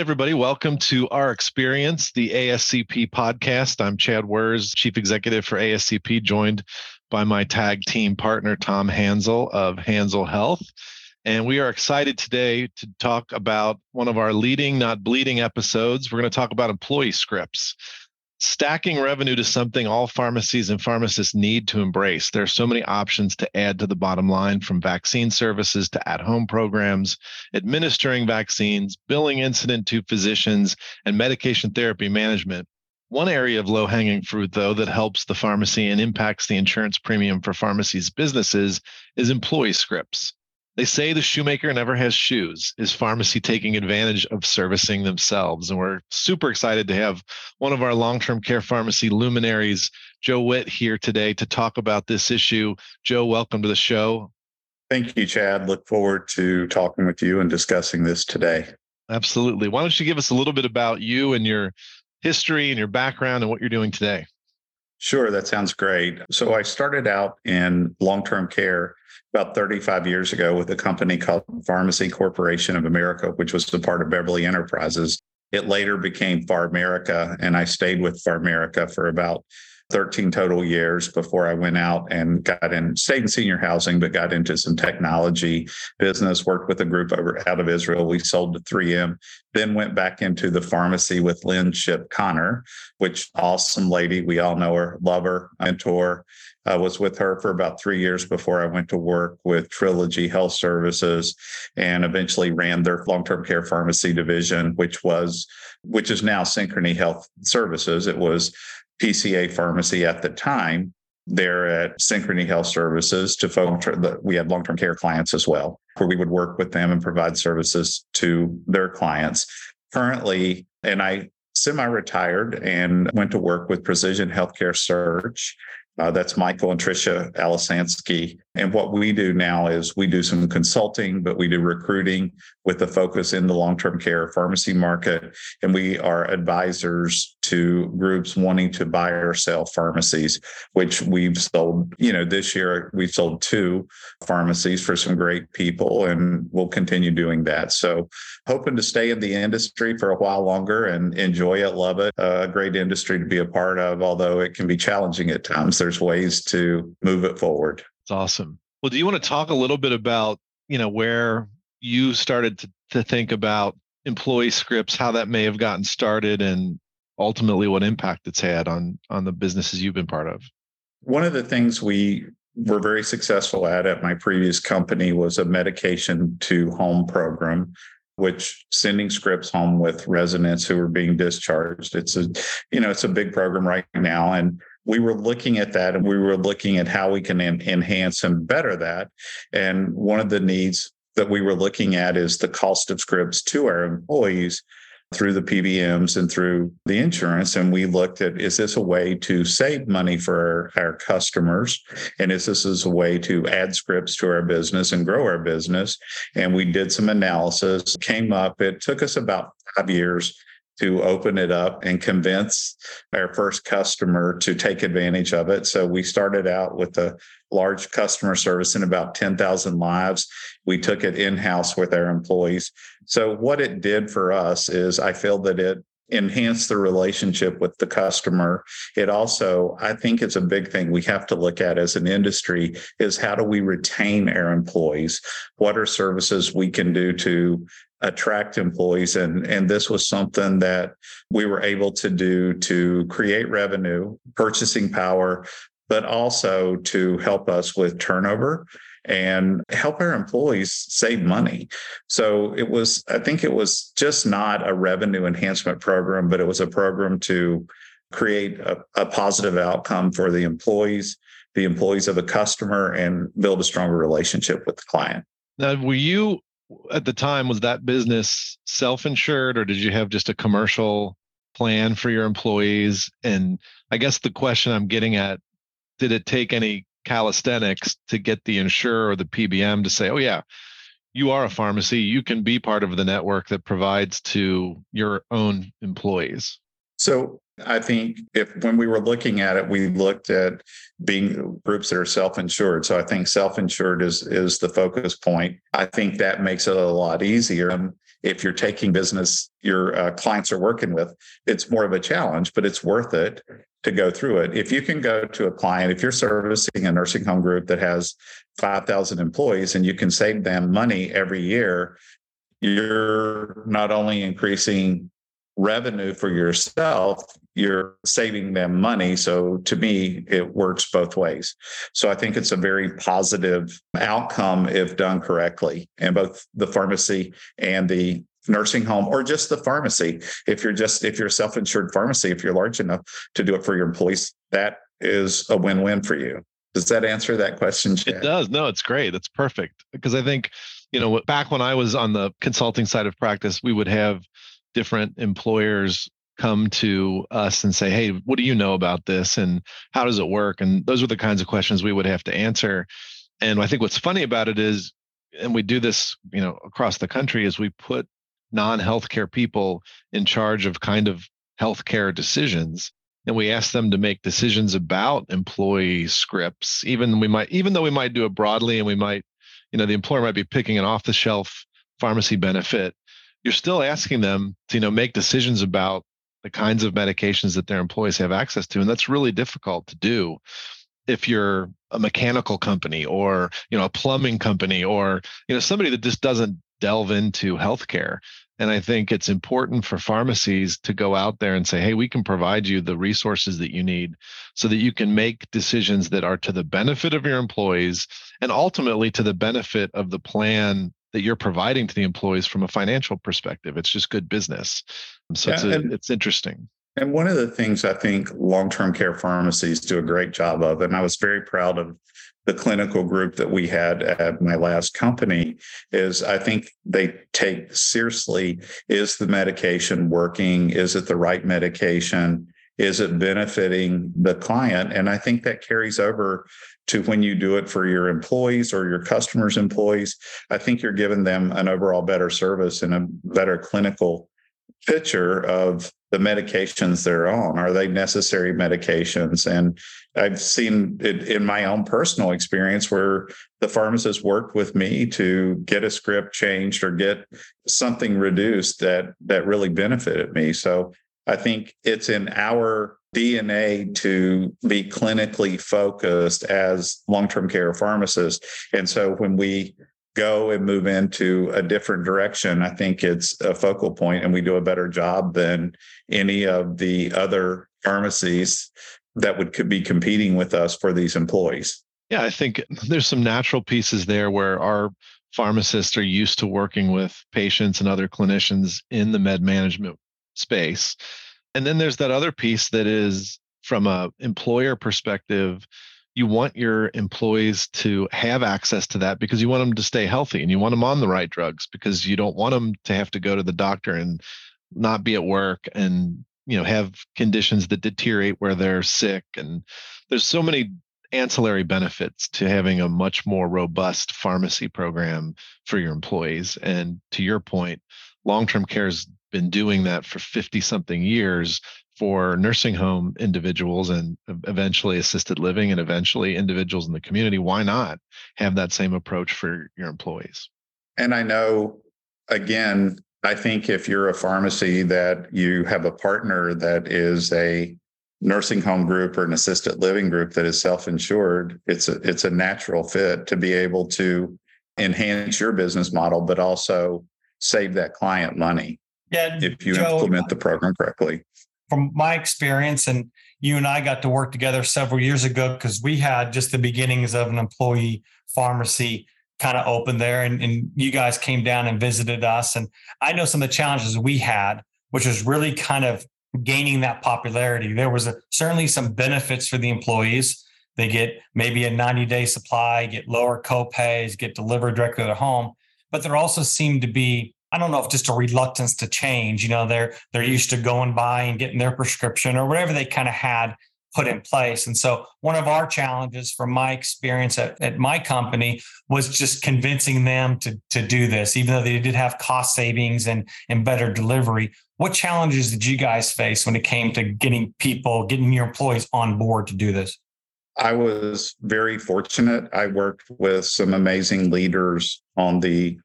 everybody, welcome to our experience, the ASCP podcast. I'm Chad Worz, Chief Executive for ASCP, joined by my tag team partner, Tom Hansel of Hansel Health. And we are excited today to talk about one of our leading, not bleeding episodes. We're going to talk about employee scripts. Stacking revenue to something all pharmacies and pharmacists need to embrace. There are so many options to add to the bottom line from vaccine services to at home programs, administering vaccines, billing incident to physicians, and medication therapy management. One area of low hanging fruit, though, that helps the pharmacy and impacts the insurance premium for pharmacies' businesses is employee scripts. They say the shoemaker never has shoes. Is pharmacy taking advantage of servicing themselves? And we're super excited to have one of our long term care pharmacy luminaries, Joe Witt, here today to talk about this issue. Joe, welcome to the show. Thank you, Chad. Look forward to talking with you and discussing this today. Absolutely. Why don't you give us a little bit about you and your history and your background and what you're doing today? Sure, that sounds great. So I started out in long term care about 35 years ago with a company called Pharmacy Corporation of America, which was a part of Beverly Enterprises. It later became PharMerica, and I stayed with PharMerica for about 13 total years before I went out and got in, stayed in senior housing, but got into some technology business, worked with a group over out of Israel. We sold to 3M, then went back into the pharmacy with Lynn Ship Connor, which awesome lady. We all know her, love her, mentor. I was with her for about three years before I went to work with Trilogy Health Services and eventually ran their long-term care pharmacy division, which was which is now Synchrony Health Services. It was PCA Pharmacy at the time. There at Synchrony Health Services to that we had long-term care clients as well, where we would work with them and provide services to their clients. Currently, and I semi-retired and went to work with Precision Healthcare Search uh, that's Michael and Tricia Alisansky. And what we do now is we do some consulting, but we do recruiting with a focus in the long term care pharmacy market. And we are advisors to groups wanting to buy or sell pharmacies, which we've sold, you know, this year we've sold two pharmacies for some great people and we'll continue doing that. So hoping to stay in the industry for a while longer and enjoy it, love it. A great industry to be a part of, although it can be challenging at times. There's ways to move it forward. It's awesome. Well, do you want to talk a little bit about, you know, where you started to, to think about employee scripts, how that may have gotten started and ultimately what impact it's had on on the businesses you've been part of? One of the things we were very successful at at my previous company was a medication to home program which sending scripts home with residents who are being discharged it's a you know it's a big program right now and we were looking at that and we were looking at how we can en- enhance and better that and one of the needs that we were looking at is the cost of scripts to our employees through the PBMs and through the insurance. And we looked at is this a way to save money for our, our customers? And is this is a way to add scripts to our business and grow our business? And we did some analysis, came up, it took us about five years to open it up and convince our first customer to take advantage of it. So we started out with a large customer service in about 10,000 lives. We took it in house with our employees. So what it did for us is I feel that it enhanced the relationship with the customer. It also, I think it's a big thing we have to look at as an industry is how do we retain our employees? What are services we can do to attract employees and and this was something that we were able to do to create revenue purchasing power but also to help us with turnover and help our employees save money. So it was, I think it was just not a revenue enhancement program, but it was a program to create a, a positive outcome for the employees, the employees of a customer, and build a stronger relationship with the client. Now, were you at the time, was that business self insured or did you have just a commercial plan for your employees? And I guess the question I'm getting at did it take any calisthenics to get the insurer or the PBM to say, oh, yeah, you are a pharmacy. You can be part of the network that provides to your own employees? So I think if when we were looking at it, we looked at being groups that are self-insured. So I think self-insured is is the focus point. I think that makes it a lot easier. if you're taking business your uh, clients are working with, it's more of a challenge, but it's worth it to go through it. If you can go to a client, if you're servicing a nursing home group that has 5,000 employees and you can save them money every year, you're not only increasing revenue for yourself, you're saving them money. So to me, it works both ways. So I think it's a very positive outcome if done correctly And both the pharmacy and the nursing home or just the pharmacy. If you're just if you're a self-insured pharmacy, if you're large enough to do it for your employees, that is a win-win for you. Does that answer that question? Chad? It does. No, it's great. It's perfect because I think you know back when I was on the consulting side of practice, we would have different employers come to us and say, "Hey, what do you know about this and how does it work?" And those are the kinds of questions we would have to answer. And I think what's funny about it is and we do this, you know, across the country is we put non-healthcare people in charge of kind of healthcare decisions and we ask them to make decisions about employee scripts even we might even though we might do it broadly and we might you know the employer might be picking an off the shelf pharmacy benefit you're still asking them to you know make decisions about the kinds of medications that their employees have access to and that's really difficult to do if you're a mechanical company or you know a plumbing company or you know somebody that just doesn't delve into healthcare. And I think it's important for pharmacies to go out there and say, hey, we can provide you the resources that you need so that you can make decisions that are to the benefit of your employees and ultimately to the benefit of the plan that you're providing to the employees from a financial perspective. It's just good business. Um, so yeah, it's, a, and, it's interesting. And one of the things I think long term care pharmacies do a great job of, and I was very proud of the clinical group that we had at my last company is I think they take seriously is the medication working? Is it the right medication? Is it benefiting the client? And I think that carries over to when you do it for your employees or your customers' employees. I think you're giving them an overall better service and a better clinical picture of the medications they're on. Are they necessary medications? And I've seen it in my own personal experience where the pharmacist worked with me to get a script changed or get something reduced that that really benefited me. So I think it's in our DNA to be clinically focused as long-term care pharmacists. And so when we go and move into a different direction, I think it's a focal point and we do a better job than any of the other pharmacies that would could be competing with us for these employees. Yeah, I think there's some natural pieces there where our pharmacists are used to working with patients and other clinicians in the med management space. And then there's that other piece that is from a employer perspective, you want your employees to have access to that because you want them to stay healthy and you want them on the right drugs because you don't want them to have to go to the doctor and not be at work and you know have conditions that deteriorate where they're sick and there's so many ancillary benefits to having a much more robust pharmacy program for your employees and to your point long-term care has been doing that for 50 something years for nursing home individuals and eventually assisted living and eventually individuals in the community why not have that same approach for your employees? And i know again i think if you're a pharmacy that you have a partner that is a nursing home group or an assisted living group that is self-insured it's a it's a natural fit to be able to enhance your business model but also save that client money yeah, if you Joe, implement the program correctly from my experience, and you and I got to work together several years ago because we had just the beginnings of an employee pharmacy kind of open there, and, and you guys came down and visited us. And I know some of the challenges we had, which was really kind of gaining that popularity. There was a, certainly some benefits for the employees. They get maybe a 90 day supply, get lower copays, get delivered directly to their home. But there also seemed to be I don't know if just a reluctance to change. You know, they're they're used to going by and getting their prescription or whatever they kind of had put in place. And so one of our challenges from my experience at, at my company was just convincing them to, to do this, even though they did have cost savings and, and better delivery. What challenges did you guys face when it came to getting people, getting your employees on board to do this? I was very fortunate. I worked with some amazing leaders on the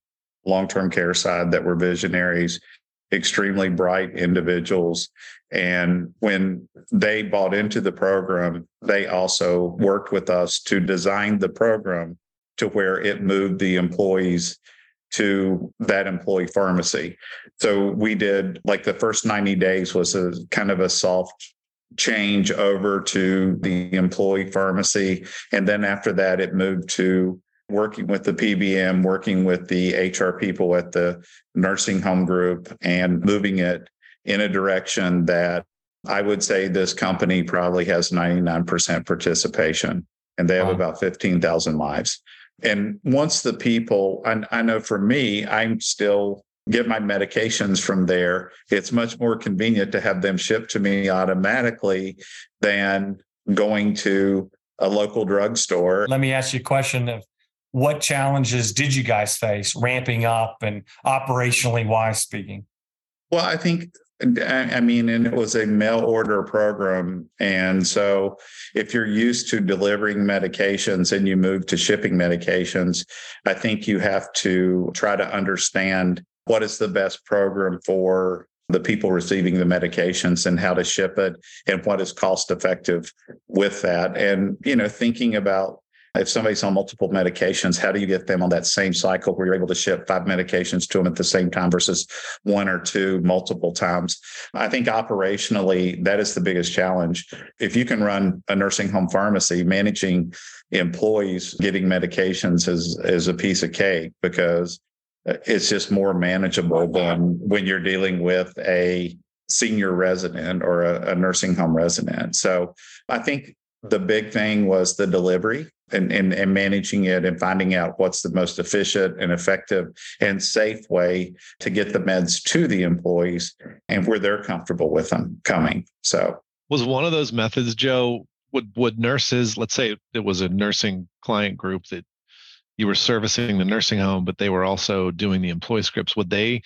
long term care side that were visionaries, extremely bright individuals. And when they bought into the program, they also worked with us to design the program to where it moved the employees to that employee pharmacy. So we did like the first 90 days was a kind of a soft change over to the employee pharmacy. And then after that, it moved to working with the PBM, working with the HR people at the nursing home group, and moving it in a direction that I would say this company probably has 99% participation and they have wow. about 15,000 lives. And once the people, I, I know for me, I'm still get my medications from there. It's much more convenient to have them shipped to me automatically than going to a local drugstore. Let me ask you a question of what challenges did you guys face ramping up and operationally wise speaking? Well, I think I mean, and it was a mail order program. And so if you're used to delivering medications and you move to shipping medications, I think you have to try to understand what is the best program for the people receiving the medications and how to ship it and what is cost effective with that. And, you know, thinking about if somebody's on multiple medications, how do you get them on that same cycle where you're able to ship five medications to them at the same time versus one or two multiple times? I think operationally, that is the biggest challenge. If you can run a nursing home pharmacy, managing employees getting medications is, is a piece of cake because uh, it's just more manageable than when you're dealing with a senior resident or a, a nursing home resident. So I think the big thing was the delivery and, and, and managing it and finding out what's the most efficient and effective and safe way to get the meds to the employees and where they're comfortable with them coming. So was one of those methods, Joe, would would nurses, let's say it was a nursing client group that you were servicing the nursing home, but they were also doing the employee scripts, would they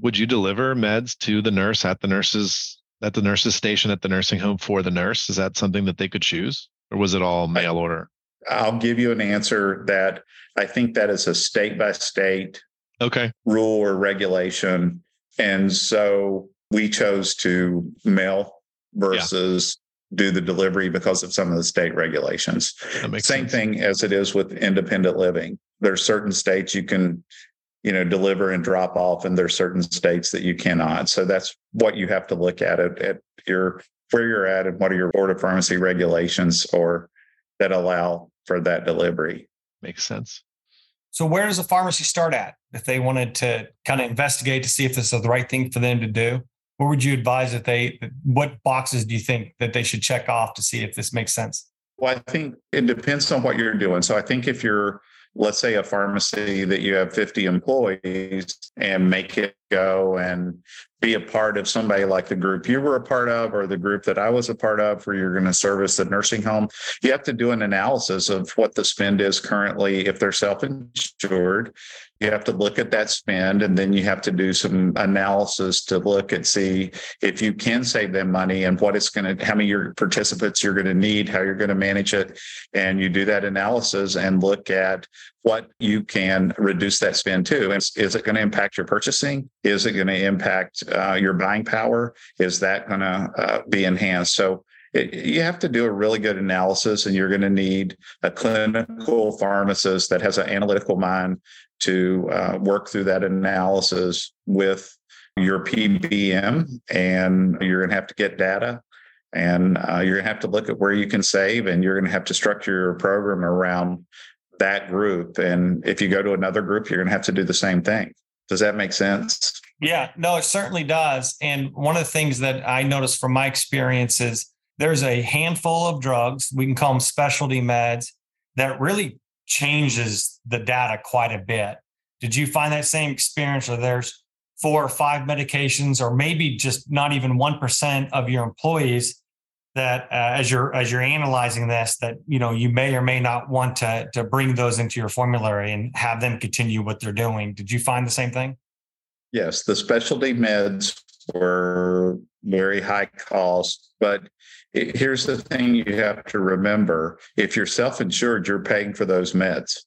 would you deliver meds to the nurse at the nurse's at the nurse's station at the nursing home for the nurse? Is that something that they could choose? Or was it all mail order? I'll give you an answer that I think that is a state by state okay rule or regulation. And so we chose to mail versus yeah. do the delivery because of some of the state regulations. Same sense. thing as it is with independent living. There's certain states you can you know deliver and drop off and there's certain states that you cannot. So that's what you have to look at it at your where you're at and what are your board of pharmacy regulations or that allow for that delivery. Makes sense. So where does a pharmacy start at? If they wanted to kind of investigate to see if this is the right thing for them to do what would you advise that they what boxes do you think that they should check off to see if this makes sense? Well i think it depends on what you're doing. So i think if you're let's say a pharmacy that you have 50 employees and make it go and be a part of somebody like the group you were a part of or the group that I was a part of where you're going to service the nursing home, you have to do an analysis of what the spend is currently if they're self-insured. You have to look at that spend and then you have to do some analysis to look and see if you can save them money and what it's going to, how many your participants you're going to need, how you're going to manage it. And you do that analysis and look at what you can reduce that spend to. And is it going to impact your purchasing? Is it going to impact uh, your buying power? Is that going to uh, be enhanced? So it, you have to do a really good analysis, and you're going to need a clinical pharmacist that has an analytical mind to uh, work through that analysis with your PBM, and you're going to have to get data. And uh, you're going to have to look at where you can save, and you're going to have to structure your program around that group. And if you go to another group, you're going to have to do the same thing. Does that make sense? Yeah, no, it certainly does. And one of the things that I noticed from my experience is there's a handful of drugs, we can call them specialty meds, that really changes the data quite a bit. Did you find that same experience or there's four or five medications or maybe just not even 1% of your employees that uh, as you're as you're analyzing this that you know you may or may not want to to bring those into your formulary and have them continue what they're doing. Did you find the same thing? Yes the specialty meds were very high cost but it, here's the thing you have to remember. If you're self-insured you're paying for those meds.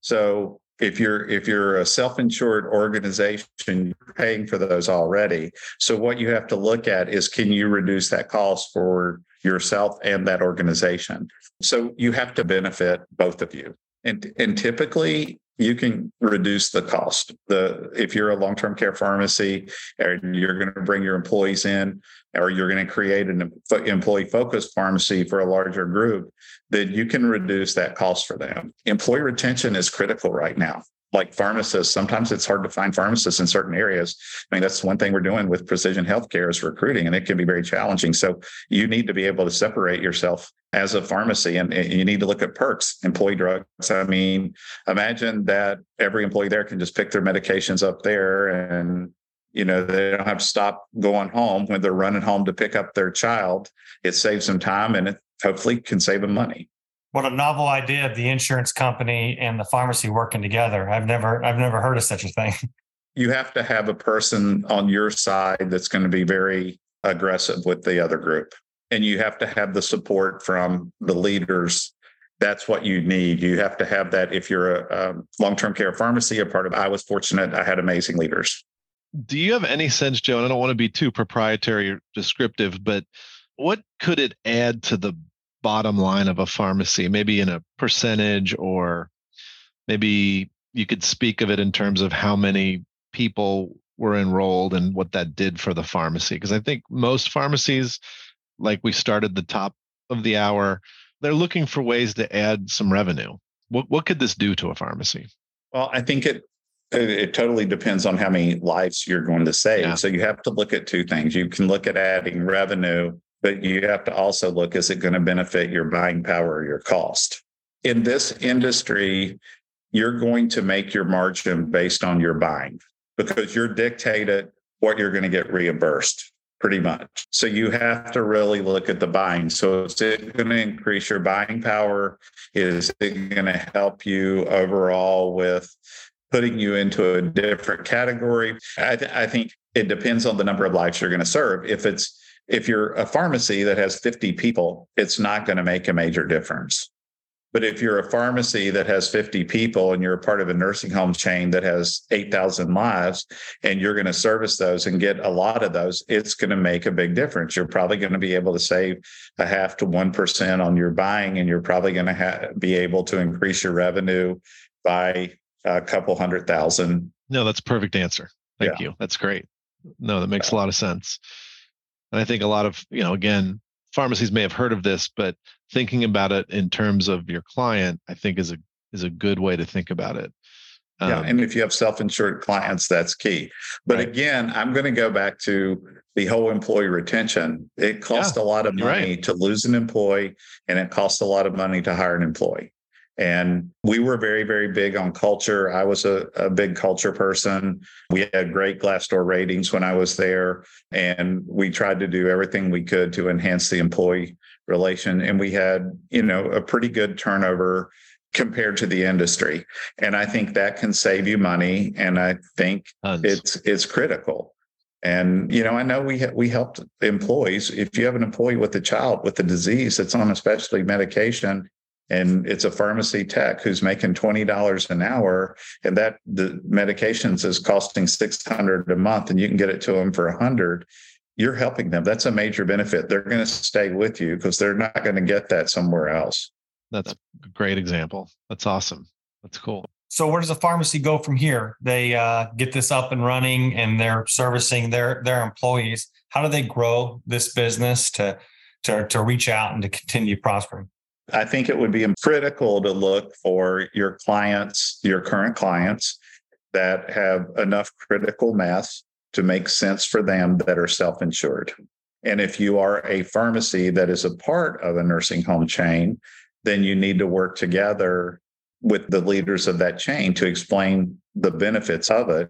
So if you're if you're a self-insured organization you're paying for those already. So what you have to look at is can you reduce that cost for yourself and that organization? So you have to benefit both of you. And and typically you can reduce the cost. The if you're a long-term care pharmacy and you're going to bring your employees in, or you're going to create an employee-focused pharmacy for a larger group, then you can reduce that cost for them. Employee retention is critical right now like pharmacists, sometimes it's hard to find pharmacists in certain areas. I mean, that's one thing we're doing with precision healthcare is recruiting, and it can be very challenging. So you need to be able to separate yourself as a pharmacy, and, you need to look at perks, employee drugs. I mean, imagine that every employee there can just pick their medications up there and you know they don't have to stop going home when they're running home to pick up their child it saves them time and it hopefully can save them money what a novel idea the insurance company and the pharmacy working together. I've never i've never heard of such a thing. You have to have a person on your side that's going to be very aggressive with the other group. And you have to have the support from the leaders. That's what you need. You have to have that if you're a, a long-term care pharmacy a part of i was fortunate i had amazing leaders. Do you have any sense joe and i don't want to be too proprietary or descriptive but what could it add to the bottom line of a pharmacy, maybe in a percentage, or maybe you could speak of it in terms of how many people were enrolled and what that did for the pharmacy. Because I think most pharmacies, like we started the top of the hour, they're looking for ways to add some revenue. What what could this do to a pharmacy? Well, I think it it, totally depends on how many lives you're going to save. Yeah. So you have to look at two things. You can look at adding revenue but you have to also look is it going to benefit your buying power or your cost? In this industry, you're going to make your margin based on your buying because you're dictated what you're going to get reimbursed pretty much. So you have to really look at the buying. So is it going to increase your buying power? Is it going to help you overall with putting you into a different category? I, th- I think it depends on the number of lives you're going to serve. If it's if you're a pharmacy that has 50 people, it's not going to make a major difference. But if you're a pharmacy that has 50 people and you're a part of a nursing home chain that has 8,000 lives and you're going to service those and get a lot of those, it's going to make a big difference. You're probably going to be able to save a half to 1% on your buying, and you're probably going to ha- be able to increase your revenue by a couple hundred thousand. No, that's a perfect answer. Thank yeah. you. That's great. No, that makes a lot of sense. And I think a lot of, you know, again, pharmacies may have heard of this, but thinking about it in terms of your client, I think is a is a good way to think about it. Um, yeah, and if you have self-insured clients, that's key. But right. again, I'm going to go back to the whole employee retention. It costs yeah, a lot of money right. to lose an employee, and it costs a lot of money to hire an employee. And we were very, very big on culture. I was a, a big culture person. We had great Glassdoor ratings when I was there. And we tried to do everything we could to enhance the employee relation. And we had, you know, a pretty good turnover compared to the industry. And I think that can save you money. And I think Tons. it's it's critical. And you know, I know we we helped employees. If you have an employee with a child with a disease that's on a specialty medication, and it's a pharmacy tech who's making $20 an hour and that the medications is costing 600 a month and you can get it to them for 100 you're helping them. That's a major benefit. They're going to stay with you because they're not going to get that somewhere else. That's a great example. That's awesome. That's cool. So where does the pharmacy go from here? They uh, get this up and running and they're servicing their their employees. How do they grow this business to to, to reach out and to continue prospering I think it would be critical to look for your clients, your current clients that have enough critical mass to make sense for them that are self insured. And if you are a pharmacy that is a part of a nursing home chain, then you need to work together with the leaders of that chain to explain the benefits of it.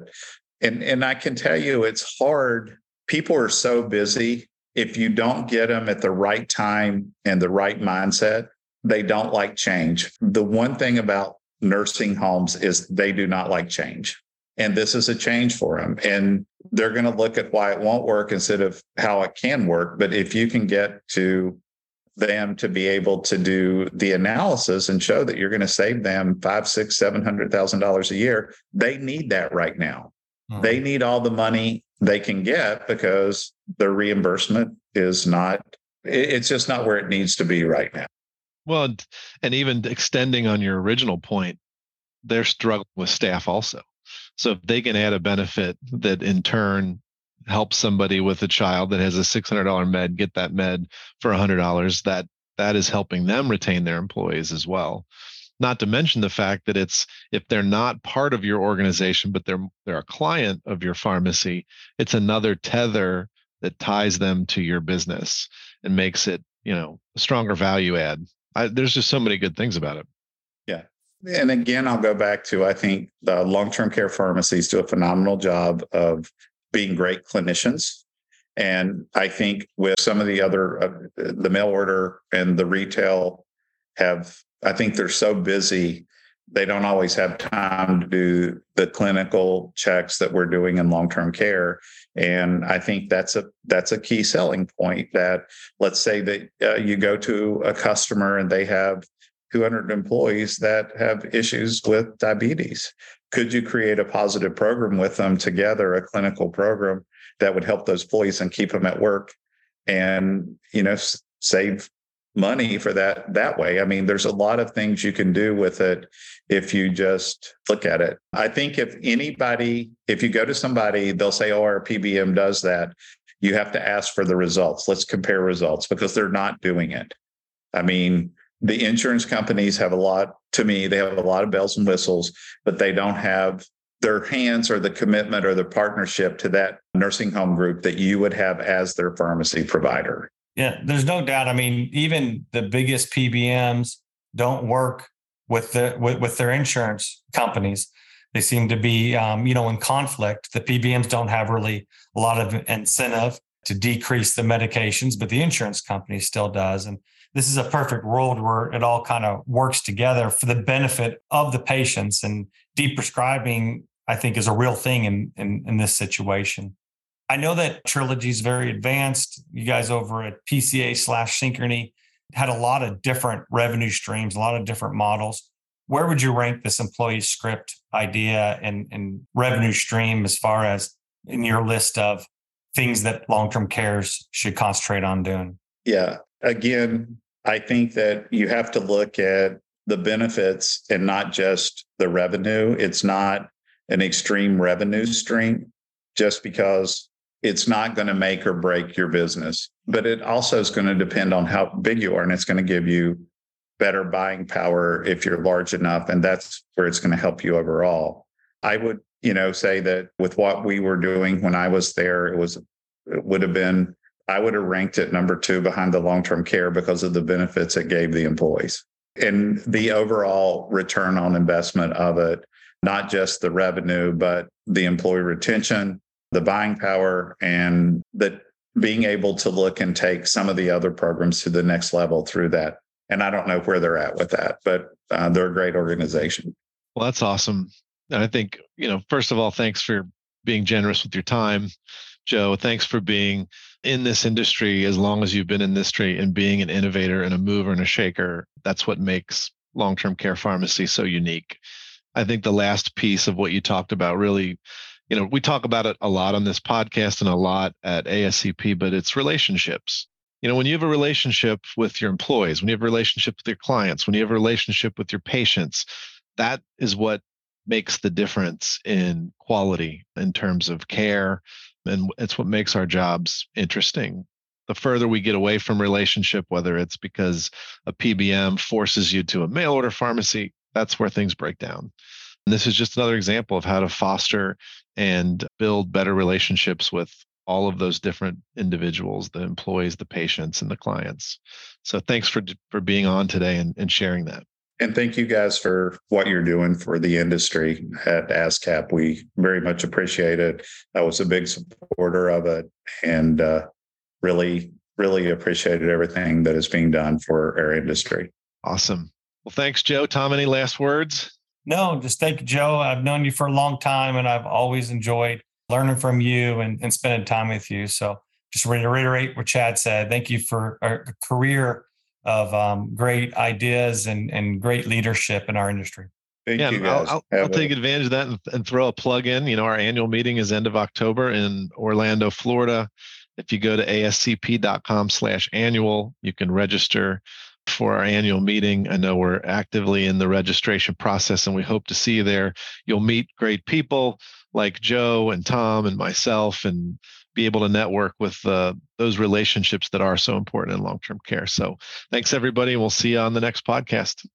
And, and I can tell you, it's hard. People are so busy. If you don't get them at the right time and the right mindset, they don't like change. The one thing about nursing homes is they do not like change. And this is a change for them. And they're going to look at why it won't work instead of how it can work. But if you can get to them to be able to do the analysis and show that you're going to save them five, six, seven hundred thousand dollars a year. They need that right now. Mm-hmm. They need all the money they can get because their reimbursement is not, it's just not where it needs to be right now. Well, and even extending on your original point, they're struggling with staff also. So if they can add a benefit that in turn helps somebody with a child that has a $600 med get that med for $100 that that is helping them retain their employees as well not to mention the fact that it's if they're not part of your organization but they're they're a client of your pharmacy it's another tether that ties them to your business and makes it you know a stronger value add I, there's just so many good things about it yeah and again i'll go back to i think the long-term care pharmacies do a phenomenal job of being great clinicians. And I think with some of the other, uh, the mail order and the retail have, I think they're so busy, they don't always have time to do the clinical checks that we're doing in long-term care. And I think that's a that's a key selling point. That let's say that uh, you go to a customer and they have 200 employees that have issues with diabetes could you create a positive program with them together a clinical program that would help those employees and keep them at work and you know save money for that that way. I mean there's a lot of things you can do with it if you just look at it. I think if anybody if you go to somebody they'll say oh our pbm does that. You have to ask for the results. Let's compare results because they're not doing it. I mean the insurance companies have a lot to me they have a lot of bells and whistles but they don't have their hands or the commitment or the partnership to that nursing home group that you would have as their pharmacy provider yeah there's no doubt. I mean even the biggest pbms don't work with the with, with their insurance companies. They seem to be um, you know in conflict. The pbms don't have really a lot of incentive to decrease the medications but the insurance company still does. And this is a perfect world where it all kind of works together for the benefit of the patients. And deprescribing prescribing i think is a real thing in, in, in this situation i know that trilogy is very advanced. You guys over at pca slash synchrony had a lot of different revenue streams a lot of different models. Where would you rank this employee script idea and, and revenue stream as far as in your list of things that long-term cares should concentrate on doing? Yeah. Again, I think that you have to look at the benefits and not just the revenue. It's not an extreme revenue stream just because it's not going to make or break your business. But it also is going to depend on how big you are, and it's going to give you better buying power if you're large enough. And that's where it's going to help you overall. I would, you know, say that with what we were doing when I was there, it was it would have been I would have ranked it number two behind the long term care because of the benefits it gave the employees and the overall return on investment of it, not just the revenue, but the employee retention, the buying power, and that being able to look and take some of the other programs to the next level through that. And I don't know where they're at with that, but uh, they're a great organization. Well, that's awesome. And I think, you know, first of all, thanks for being generous with your time. Joe, thanks for being in this industry as long as you've been in this industry and being an innovator and a mover and a shaker. That's what makes long term care pharmacy so unique. I think the last piece of what you talked about really, you know, we talk about it a lot on this podcast and a lot at ASCP, but it's relationships. You know, when you have a relationship with your employees, when you have a relationship with your clients, when you have a relationship with your patients, that is what makes the difference in quality in terms of care and it's what makes our jobs interesting the further we get away from relationship whether it's because a pbm forces you to a mail order pharmacy that's where things break down this is just another example of how to foster and build better relationships with all of those different individuals the employees the patients and the clients so thanks for for being on today and, and sharing that and thank you guys for what you're doing for the industry at ASCP. We very much appreciate it. I was a big supporter of it and uh, really, really appreciated everything that is being done for our industry. Awesome. Well, thanks, Joe. Tom, any last words? No, just thank you, Joe. I've known you for a long time and I've always enjoyed learning from you and, and spending time with you. So just to reiterate what Chad said, thank you for a career of um, great ideas and, and great leadership in our industry. Thank yeah, you I'll, guys. I'll, I'll take advantage of that and, and throw a plug in. You know, our annual meeting is end of October in Orlando, Florida. If you go to ascp.com slash annual, you can register for our annual meeting. I know we're actively in the registration process and we hope to see you there. You'll meet great people like Joe and Tom and myself and be able to network with uh, those relationships that are so important in long-term care. So thanks everybody. We'll see you on the next podcast.